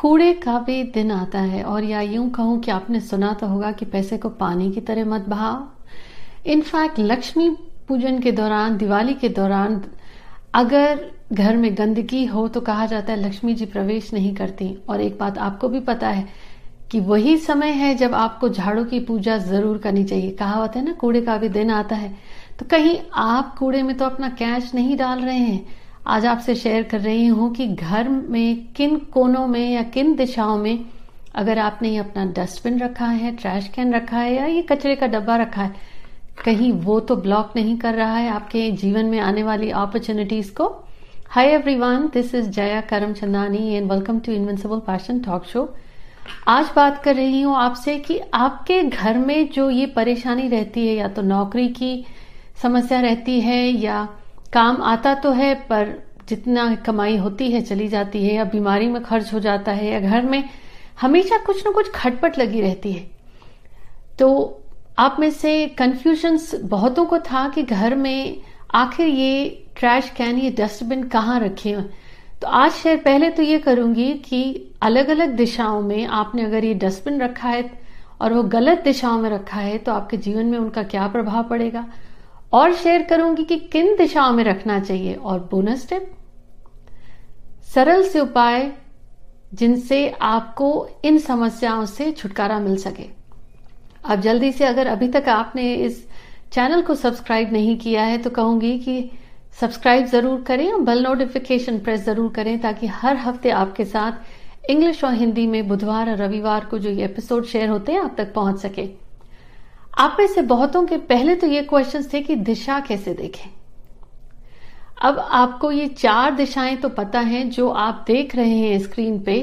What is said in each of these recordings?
कूड़े का भी दिन आता है और या यूँ कहूँ कि आपने सुना तो होगा कि पैसे को पानी की तरह मत बहाओ। इनफैक्ट लक्ष्मी पूजन के दौरान, दिवाली के दौरान, अगर घर में गंदगी हो तो कहा जाता है, लक्ष्मी जी प्रवेश नहीं करती। और एक बात आपको भी पता है कि वही समय है जब आपको झाड़ू की पूजा ज़रूर करनी चाहिए। कहावत है ना, कूड़े का भी दिन आता है। तो कहीं आप कूड़े में तो अपना कैच नहीं डाल रहे हैं। आज आपसे शेयर कर रही हूँ कि घर में किन कोनों में या किन दिशाओं में अगर आपने ये अपना डस्टबिन रखा है ट्रैश कैन रखा है या ये कचरे का डब्बा रखा है, कहीं वो तो ब्लॉक नहीं कर रहा है आपके जीवन में आने वाली अपॉर्चुनिटीज़ को। Hi everyone this is Jaya Karamchandani and welcome to invincible passion talk show आज बात कर रही हूँ आपसे कि आपके घर में जो ये परेशानी रहती है या तो नौकरी की समस्या रहती है या काम आता तो है, पर जितना कमाई होती है, चली जाती है, या बीमारी में खर्च हो जाता है, या घर में हमेशा कुछ ना कुछ खटपट लगी रहती है। तो आप में से कंफ्यूजन बहुतों को था कि घर में आखिर ये ट्रैश कैन ये डस्टबिन कहाँ रखे तो आज शेयर पहले तो ये करूँगी कि अलग अलग दिशाओं में आपने अगर ये डस्टबिन रखा है और वो गलत दिशाओं में रखा है तो आपके जीवन में उनका क्या प्रभाव पड़ेगा? और शेयर करूँगी कि किन दिशाओं में रखना चाहिए। और बोनस टिप सरल से उपाय जिनसे आपको इन समस्याओं से छुटकारा मिल सके। अब जल्दी से अगर अभी तक आपने इस चैनल को सब्सक्राइब नहीं किया है तो कहूँगी कि सब्सक्राइब ज़रूर करें और बेल नोटिफिकेशन प्रेस ज़रूर करें ताकि हर हफ़्ते आपके साथ इंग्लिश और हिंदी में बुधवार और रविवार को जो ये एपिसोड शेयर होते हैं, आप तक पहुँच सके। आप में से बहुतों के पहले तो ये क्वेश्चन थे कि दिशा कैसे देखें। अब आपको ये चार दिशाएँ तो पता हैं जो आप देख रहे हैं स्क्रीन पे।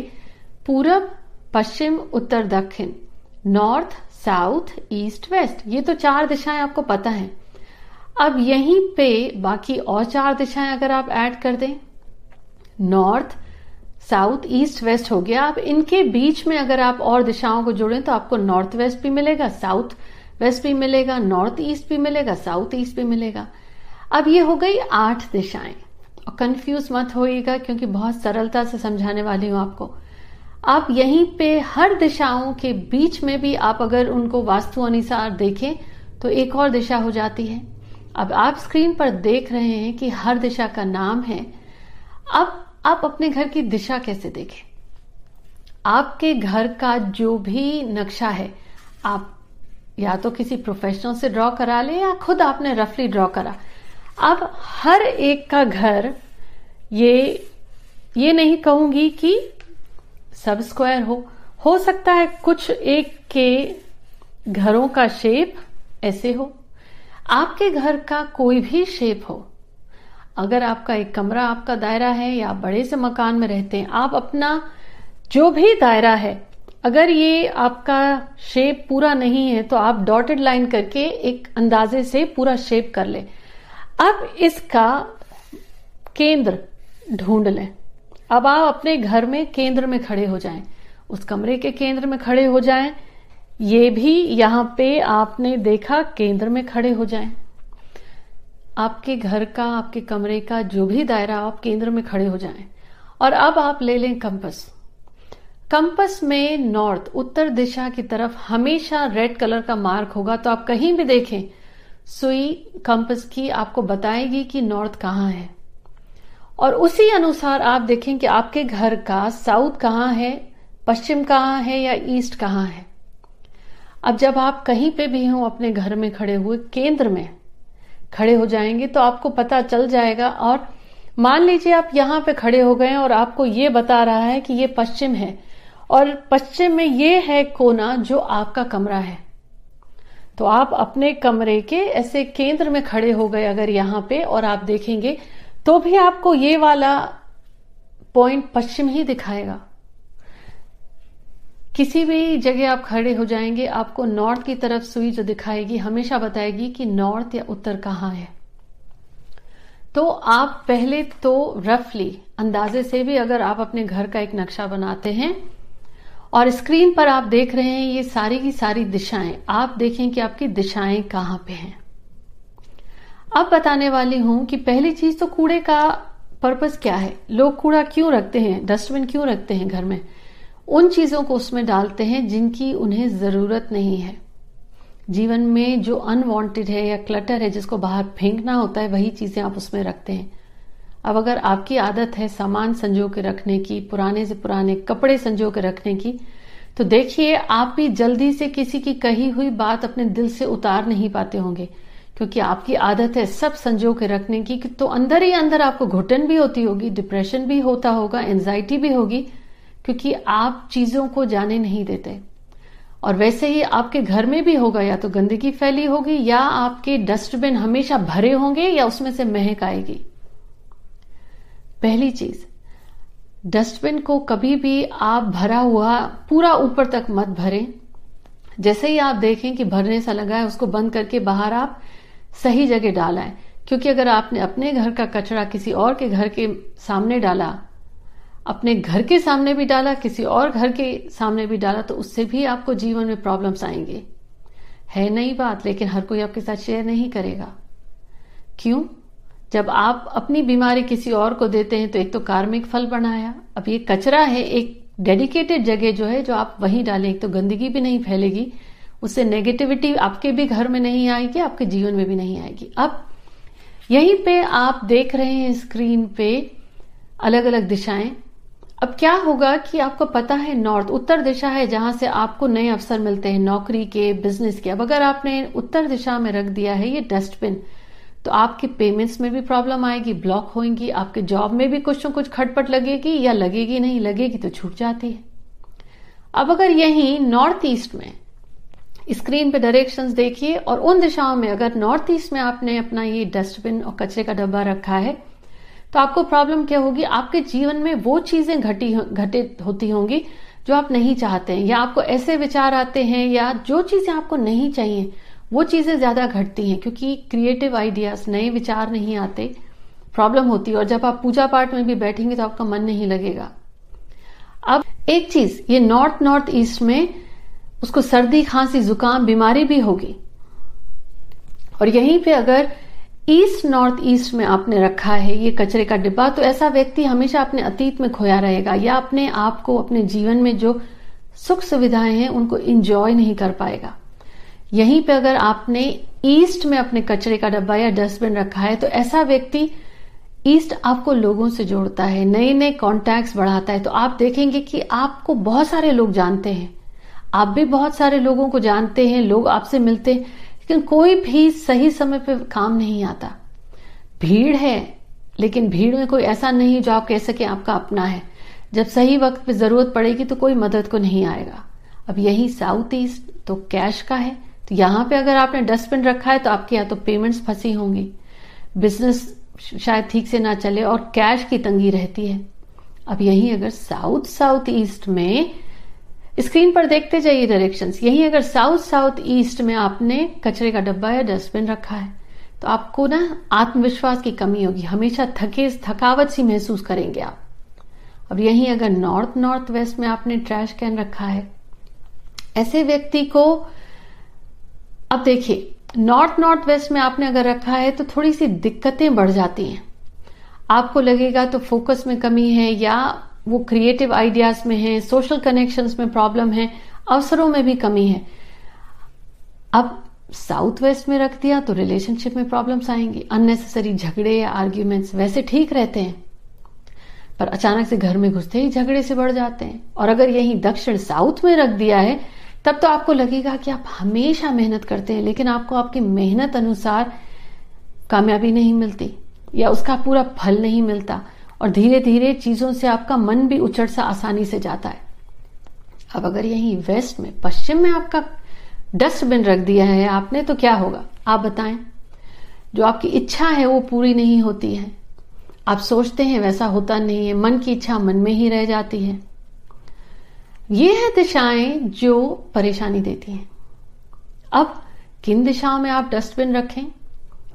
पूरब, पश्चिम, उत्तर, दक्षिण। नॉर्थ साउथ ईस्ट वेस्ट ये तो चार दिशाएँ आपको पता है। अब यहीं पे बाकी और चार दिशाएँ अगर आप ऐड कर दें। नॉर्थ साउथ ईस्ट वेस्ट हो गया। अब इनके बीच में अगर आप और दिशाओं को जोड़ें तो आपको नॉर्थ वेस्ट भी मिलेगा। साउथ वेस्ट भी मिलेगा, नॉर्थ ईस्ट भी मिलेगा, साउथ ईस्ट भी मिलेगा। अब ये हो गई आठ दिशाएँ। और कंफ्यूज मत होइएगा, क्योंकि बहुत सरलता से समझाने वाली हूँ आपको। आप यहीं पे हर दिशाओं के बीच में भी आप अगर उनको वास्तु अनुसार देखें तो एक और दिशा हो जाती है। अब आप स्क्रीन पर देख रहे हैं कि हर दिशा का नाम है। अब आप अपने घर की दिशा कैसे देखें? आपके घर का जो भी नक्शा है, आप या तो किसी प्रोफेशनल से ड्रॉ करा ले या खुद आपने रफली ड्रॉ करा। अब हर एक का घर, ये ये नहीं कहूँगी कि सब स्क्वायर हो। हो सकता है कुछ एक के घरों का शेप ऐसे हो। आपके घर का कोई भी शेप हो। अगर आपका एक कमरा आपका दायरा है या बड़े से मकान में रहते हैं, आप अपना जो भी दायरा है अगर ये आपका शेप पूरा नहीं है तो आप डॉटेड लाइन करके एक अंदाजे से पूरा शेप कर ले। अब इसका केंद्र ढूंढ लें। अब आप अपने घर में केंद्र में खड़े हो जाएँ। उस कमरे के केंद्र में खड़े हो जाएँ। ये भी यहाँ पे आपने देखा केंद्र में खड़े हो जाएँ। आपके घर का, आपके कमरे का जो भी दायरा, आप केंद्र में खड़े हो जाएँ। और अब आप ले लें कंपस कंपस में नॉर्थ, उत्तर दिशा की तरफ़ हमेशा रेड कलर का मार्क होगा तो आप कहीं भी देखें, सुई कंपस की आपको बताएगी कि नॉर्थ कहाँ है। और उसी अनुसार आप देखें कि आपके घर का साउथ कहाँ है, पश्चिम कहाँ है या ईस्ट कहाँ है। अब जब आप कहीं पे भी हो, अपने घर में खड़े हुए केंद्र में खड़े हो जाएँगे तो आपको पता चल जाएगा, और मान लीजिए आप यहाँ पे खड़े हो गए और आपको ये बता रहा है कि ये पश्चिम है और पश्चिम में ये है कोना जो आपका कमरा है। तो आप अपने कमरे के ऐसे केंद्र में खड़े हो गए अगर यहाँ पे और आप देखेंगे तो भी आपको ये वाला पॉइंट पश्चिम ही दिखाएगा। किसी भी जगह आप खड़े हो जाएँगे, आपको नॉर्थ की तरफ़ सुई जो दिखाएगी, हमेशा बताएगी कि नॉर्थ या उत्तर कहाँ है। तो आप पहले तो रफली अंदाजे से भी अगर आप अपने घर का एक नक्शा बनाते हैं और स्क्रीन पर आप देख रहे हैं ये सारी की सारी दिशाएँ। आप देखें कि आपकी दिशाएँ कहाँ पे हैं। अब बताने वाली हूँ कि पहली चीज़ तो कूड़े का पर्पस क्या है? लोग कूड़ा क्यों रखते हैं? डस्टबिन क्यों रखते हैं घर में? उन चीज़ों को उसमें डालते हैं जिनकी उन्हें ज़रूरत नहीं है। जीवन में जो अनवांटेड है या क्लटर है जिसको बाहर फेंकना होता है, वही चीज़ें आप उसमें रखते हैं। अब अगर आपकी आदत है सामान संजो के रखने की, पुराने से पुराने कपड़े संजो के रखने की तो देखिए, आप भी जल्दी से किसी की कही हुई बात अपने दिल से उतार नहीं पाते होंगे, क्योंकि आपकी आदत है सब संजो के रखने की तो अंदर ही अंदर आपको घुटन भी होती होगी डिप्रेशन भी होता होगा एंजाइटी भी होगी, क्योंकि आप चीज़ों को जाने नहीं देते। और वैसे ही आपके घर में भी होगा, या तो गंदगी फैली होगी, या आपके डस्टबिन हमेशा भरे होंगे, या उसमें से महक आएगी। पहली चीज़, डस्टबिन को कभी भी आप भरा हुआ, पूरा ऊपर तक मत भरें। जैसे ही आप देखें कि भरने सा लगा है, उसको बंद करके बाहर आप सही जगह डाला क्योंकि अगर आपने अपने घर का कचरा किसी और के घर के सामने डाला, अपने घर के सामने भी डाला, किसी और घर के सामने भी डाला तो उससे भी आपको जीवन में प्रॉब्लम्स आएँगे। है नई बात, लेकिन हर कोई आपके साथ शेयर नहीं करेगा। क्यों? जब आप अपनी बीमारी किसी और को देते हैं तो एक तो कार्मिक फल बनाया अब ये कचरा है, एक डेडिकेटेड जगह जो है, जो आप वहीं डालें, एक तो गंदगी भी नहीं फैलेगी, उससे नेगेटिविटी आपके भी घर में नहीं आएगी, आपके जीवन में भी नहीं आएगी। अब यहीं पे आप देख रहे हैं स्क्रीन पे अलग अलग दिशाएँ। अब क्या होगा कि आपको पता है नॉर्थ उत्तर दिशा है, जहाँ से आपको नए अवसर मिलते हैं, नौकरी के बिज़नेस के। अब अगर आपने उत्तर दिशा में रख दिया है, ये डस्टबिन तो आपके पेमेंट्स में भी प्रॉब्लम आएगी ब्लॉक होंगी, आपके जॉब में भी कुछ न कुछ खटपट लगेगी या लगेगी नहीं, लगेगी तो छूट जाती है। अब अगर यही नॉर्थ ईस्ट में स्क्रीन पे डायरेक्शंस देखिए और उन दिशाओं में अगर नॉर्थ ईस्ट में आपने अपना ये डस्टबिन और कचरे का डब्बा रखा है तो आपको प्रॉब्लम क्या होगी? आपके जीवन में वो चीज़ें घटी घटित होती होंगी जो आप नहीं चाहते हैं, या आपको ऐसे विचार आते हैं, या जो चीज़ें आपको नहीं चाहिए वो चीज़ें ज़्यादा घटती हैं, क्योंकि क्रिएटिव आइडियाज़ नए विचार नहीं आते प्रॉब्लम होती है, और जब आप पूजा पाठ में भी बैठेंगे तो आपका मन नहीं लगेगा। अब एक चीज़, ये नॉर्थ नॉर्थ ईस्ट में उसको सर्दी, खांसी, जुकाम, बीमारी भी होगी। और यहीं पे अगर ईस्ट नॉर्थ ईस्ट में आपने रखा है, ये कचरे का डिब्बा तो ऐसा व्यक्ति हमेशा अपने अतीत में खोया रहेगा, या अपने आप को, अपने जीवन में जो सुख सुविधाएँ हैं, उनको इंजॉय नहीं कर पाएगा। यहीं पे अगर आपने ईस्ट में अपने कचरे का डब्बा या डस्टबिन रखा है तो ऐसा व्यक्ति ईस्ट आपको लोगों से जोड़ता है नए नए कॉन्टैक्ट्स बढ़ाता है। तो आप देखेंगे कि आपको बहुत सारे लोग जानते हैं। आप भी बहुत सारे लोगों को जानते हैं, लोग आपसे मिलते हैं, लेकिन कोई भी सही समय पर काम नहीं आता। भीड़ है, लेकिन भीड़ में कोई ऐसा नहीं जो आप कह सके आपका अपना है। जब सही वक्त पे ज़रूरत पड़ेगी तो कोई मदद को नहीं आएगा। अब यही साउथ ईस्ट तो कैश का है तो यहाँ पे अगर आपने डस्टबिन रखा है तो आपके यहाँ तो पेमेंट्स फंसी होंगी। बिज़नेस शायद ठीक से ना चले और कैश की तंगी रहती है। अब यही अगर साउथ साउथ ईस्ट में, स्क्रीन पर देखते जाइए डायरेक्शंस, यही अगर साउथ साउथ ईस्ट में आपने कचरे का डब्बा या डस्टबिन रखा है तो आपको ना आत्मविश्वास की कमी होगी। हमेशा थके, थकावट सी महसूस करेंगे आप। अब यही अगर नॉर्थ नॉर्थ वेस्ट में आपने ट्रैश कैन रखा है, ऐसे व्यक्ति को अब देखिए नॉर्थ नॉर्थ वेस्ट में आपने अगर रखा है तो थोड़ी सी दिक्कतें बढ़ जाती हैं। आपको लगेगा तो फोकस में कमी है या वो क्रिएटिव आइडियाज़ में है सोशल कनेक्शंस में प्रॉब्लम है, अवसरों में भी कमी है। अब साउथ वेस्ट में रख दिया तो रिलेशनशिप में प्रॉब्लम्स आएँगी। अननेसेसरी झगड़े या आर्ग्यूमेंट्स वैसे ठीक रहते हैं, पर अचानक से घर में घुसते ही झगड़े से बढ़ जाते हैं। और अगर यही दक्षिण साउथ में रख दिया है तब तो आपको लगेगा कि आप हमेशा मेहनत करते हैं, लेकिन आपको आपकी मेहनत अनुसार कामयाबी नहीं मिलती, या उसका पूरा फल नहीं मिलता, और धीरे धीरे चीज़ों से आपका मन भी उचड़ सा आसानी से जाता है। अब अगर यही वेस्ट में, पश्चिम में आपका डस्टबिन रख दिया है आपने तो क्या होगा? आप बताएँ। जो आपकी इच्छा है, वो पूरी नहीं होती है। आप सोचते हैं, वैसा होता नहीं है। मन की इच्छा मन में ही रह जाती है। ये है दिशाएँ जो परेशानी देती हैं। अब किन दिशाओं में आप डस्टबिन रखें?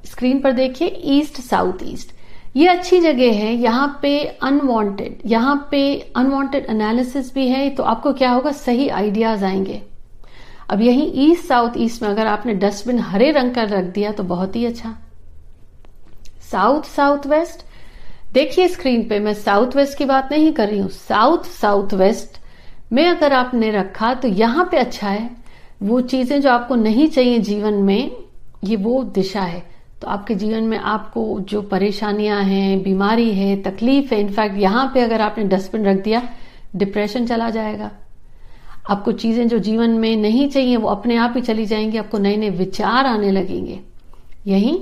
स्क्रीन पर देखिए, ईस्ट, साउथ, ईस्ट। ये अच्छी जगह है। यहाँ पे अनवांटेड यहाँ पे अनवांटेड एनालिसिस भी है तो आपको क्या होगा? सही आइडियाज़ आएँगे। अब यही ईस्ट, साउथ, ईस्ट में अगर आपने डस्टबिन हरे रंग का रख दिया तो बहुत ही अच्छा। South south, west. देखिए स्क्रीन पे, मैं साउथ, वेस्ट की बात नहीं कर रही हूँ। साउथ साउथ, वेस्ट में अगर आपने रखा तो यहाँ पे अच्छा है। वो चीज़ें जो आपको नहीं चाहिए जीवन में, ये वो दिशा है। तो आपके जीवन में आपको जो परेशानियाँ हैं, बीमारी है, तकलीफ़ है, इनफैक्ट यहाँ पे अगर आपने डस्टबिन रख दिया, डिप्रेशन चला जाएगा। आपको चीज़ें जो जीवन में नहीं चाहिए, वो अपने आप ही चली जाएँगी, आपको नए नए विचार आने लगेंगे। यही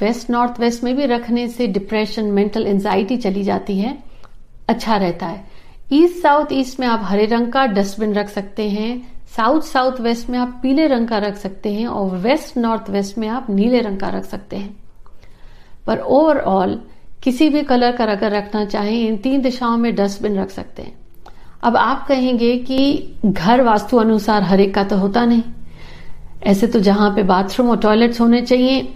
वेस्ट, नॉर्थ वेस्ट में भी रखने से डिप्रेशन, मेंटल एंजाइटी चली जाती है। अच्छा रहता है। ईस्ट साउथ ईस्ट में आप हरे रंग का डस्टबिन रख सकते हैं, साउथ साउथ वेस्ट में आप पीले रंग का रख सकते हैं और वेस्ट नॉर्थ वेस्ट में आप नीले रंग का रख सकते हैं। पर ओवरऑल, किसी भी कलर का अगर रखना चाहें, इन तीन दिशाओं में डस्टबिन रख सकते हैं। अब आप कहेंगे कि घर वास्तु अनुसार हर एक का तो होता नहीं। ऐसे तो जहाँ पे बाथरूम और टॉयलेट्स होने चाहिए,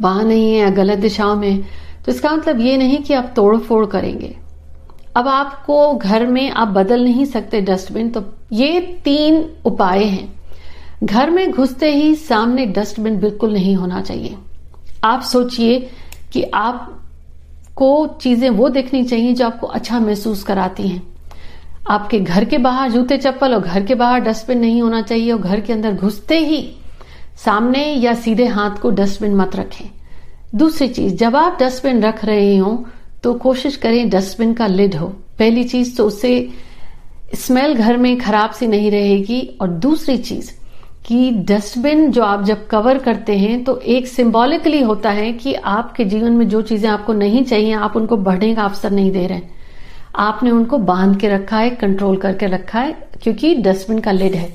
वहाँ नहीं है या गलत दिशाओं में। तो इसका मतलब ये नहीं कि आप तोड़ फोड़ करेंगे। अब आपको घर में आप बदल नहीं सकते डस्टबिन तो ये तीन उपाय हैं। घर में घुसते ही सामने डस्टबिन बिल्कुल नहीं होना चाहिए। आप सोचिए कि आपको चीज़ें वो देखनी चाहिए जो आपको अच्छा महसूस कराती हैं। आपके घर के बाहर जूते चप्पल और घर के बाहर डस्टबिन नहीं होना चाहिए और घर के अंदर घुसते ही सामने या सीधे हाथ को डस्टबिन मत रखें। दूसरी चीज़, जब आप डस्टबिन रख रहे हो तो कोशिश करें डस्टबिन का लिड हो। पहली चीज़ तो उससे स्मेल घर में खराब सी नहीं रहेगी और दूसरी चीज़ कि डस्टबिन जो आप जब कवर करते हैं तो एक सिंबॉलिकली होता है कि आपके जीवन में जो चीज़ें आपको नहीं चाहिए, आप उनको बढ़ने का अवसर नहीं दे रहे हैं। आपने उनको बाँध के रखा है कंट्रोल करके रखा है, क्योंकि डस्टबिन का लिड है।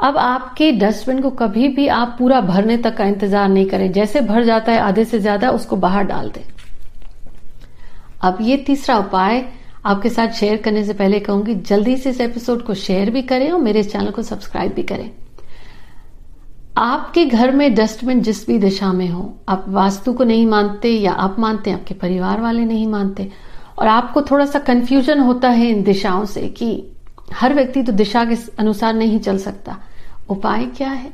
अब आपके डस्टबिन को कभी भी आप पूरा भरने तक का इंतज़ार नहीं करें। जैसे भर जाता है, आधे से ज़्यादा उसको बाहर डाल दें। अब ये तीसरा उपाय आपके साथ शेयर करने से पहले कहूँगी, जल्दी से इस एपिसोड को शेयर भी करें और मेरे चैनल को सब्सक्राइब भी करें। आपके घर में डस्टबिन जिस भी दिशा में हो, आप वास्तु को नहीं मानते या आप मानते आपके परिवार वाले नहीं मानते, और आपको थोड़ा सा कंफ्यूजन होता है इन दिशाओं से कि हर व्यक्ति तो दिशा के अनुसार नहीं चल सकता। उपाय क्या है?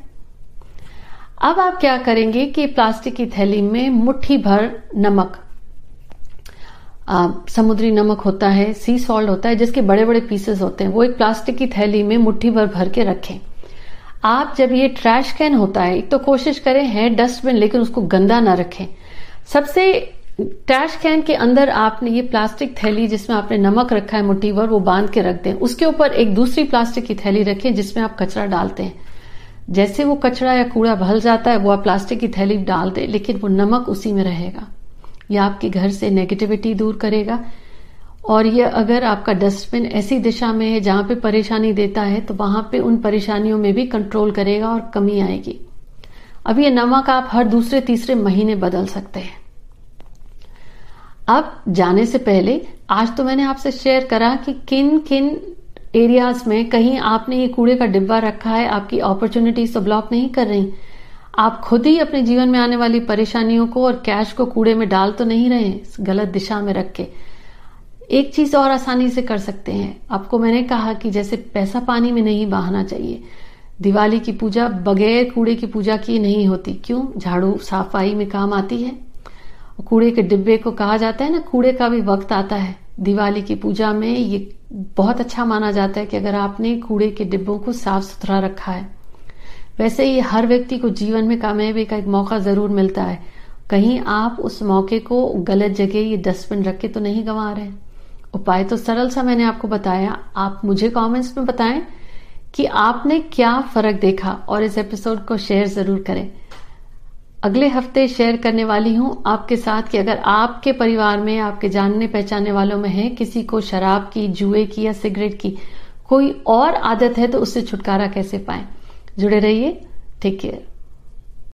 अब आप क्या करेंगे कि प्लास्टिक की थैली में मुट्ठी भर नमक आ, समुद्री नमक होता है सी सॉल्ट होता है जिसके बड़े बड़े पीसेस होते हैं वो एक प्लास्टिक की थैली में मुट्ठी भर भर के रखें। आप जब ये ट्रैश कैन होता है तो कोशिश करें है डस्टबिन लेकिन उसको गंदा ना रखें। सबसे ट्रैश कैन के अंदर आपने ये प्लास्टिक थैली जिसमें आपने नमक रखा है मुट्ठी भर वो बाँध के रख दें। उसके ऊपर एक दूसरी प्लास्टिक की थैली रखें जिसमें आप कचरा डालते हैं। जैसे वो कचरा या कूड़ा भल जाता है वो आप प्लास्टिक की थैली डाल दें लेकिन वो नमक उसी में रहेगा। यह आपके घर से नेगेटिविटी दूर करेगा। और ये अगर आपका डस्टबिन ऐसी दिशा में है जहाँ पे परेशानी देता है तो वहाँ पे उन परेशानियों में भी कंट्रोल करेगा और कमी आएगी। अब ये नमक आप हर दूसरे, तीसरे महीने बदल सकते हैं। अब जाने से पहले, आज तो मैंने आपसे शेयर करा कि किन किन एरियाज़ में कहीं आपने ये कूड़े का डिब्बा रखा है, आपकी अपॉर्चुनिटीज़ तो ब्लॉक नहीं कर रही। आप खुद ही अपने जीवन में आने वाली परेशानियों को और कैश को कूड़े में डाल तो नहीं रहे, गलत दिशा में रख के। एक चीज़ और आसानी से कर सकते हैं। आपको मैंने कहा कि जैसे पैसा पानी में नहीं बहाना चाहिए। दिवाली की पूजा बगैर कूड़े की पूजा की नहीं होती। क्यों? झाड़ू सफ़ाई में काम आती है। कूड़े के डिब्बे को कहा जाता है ना, कूड़े का भी वक्त आता है। दिवाली की पूजा में ये बहुत अच्छा माना जाता है कि अगर आपने कूड़े के डिब्बों को साफ़ सुथरा रखा है वैसे ही हर व्यक्ति को जीवन में कामयाबी का एक मौका ज़रूर मिलता है। कहीं आप उस मौके को गलत जगह ये डस्टबिन रख के तो नहीं गंवा रहे उपाय तो सरल सा मैंने आपको बताया। आप मुझे कमेंट्स में बताएँ कि आपने क्या फ़र्क देखा और इस एपिसोड को शेयर ज़रूर करें। अगले हफ़्ते शेयर करने वाली हूँ आपके साथ कि अगर आपके परिवार में, आपके जानने पहचानने वालों में है, किसी को शराब की, जुए की या सिगरेट की कोई और आदत है तो उससे छुटकारा कैसे पाए? जुड़े रहिए। Take care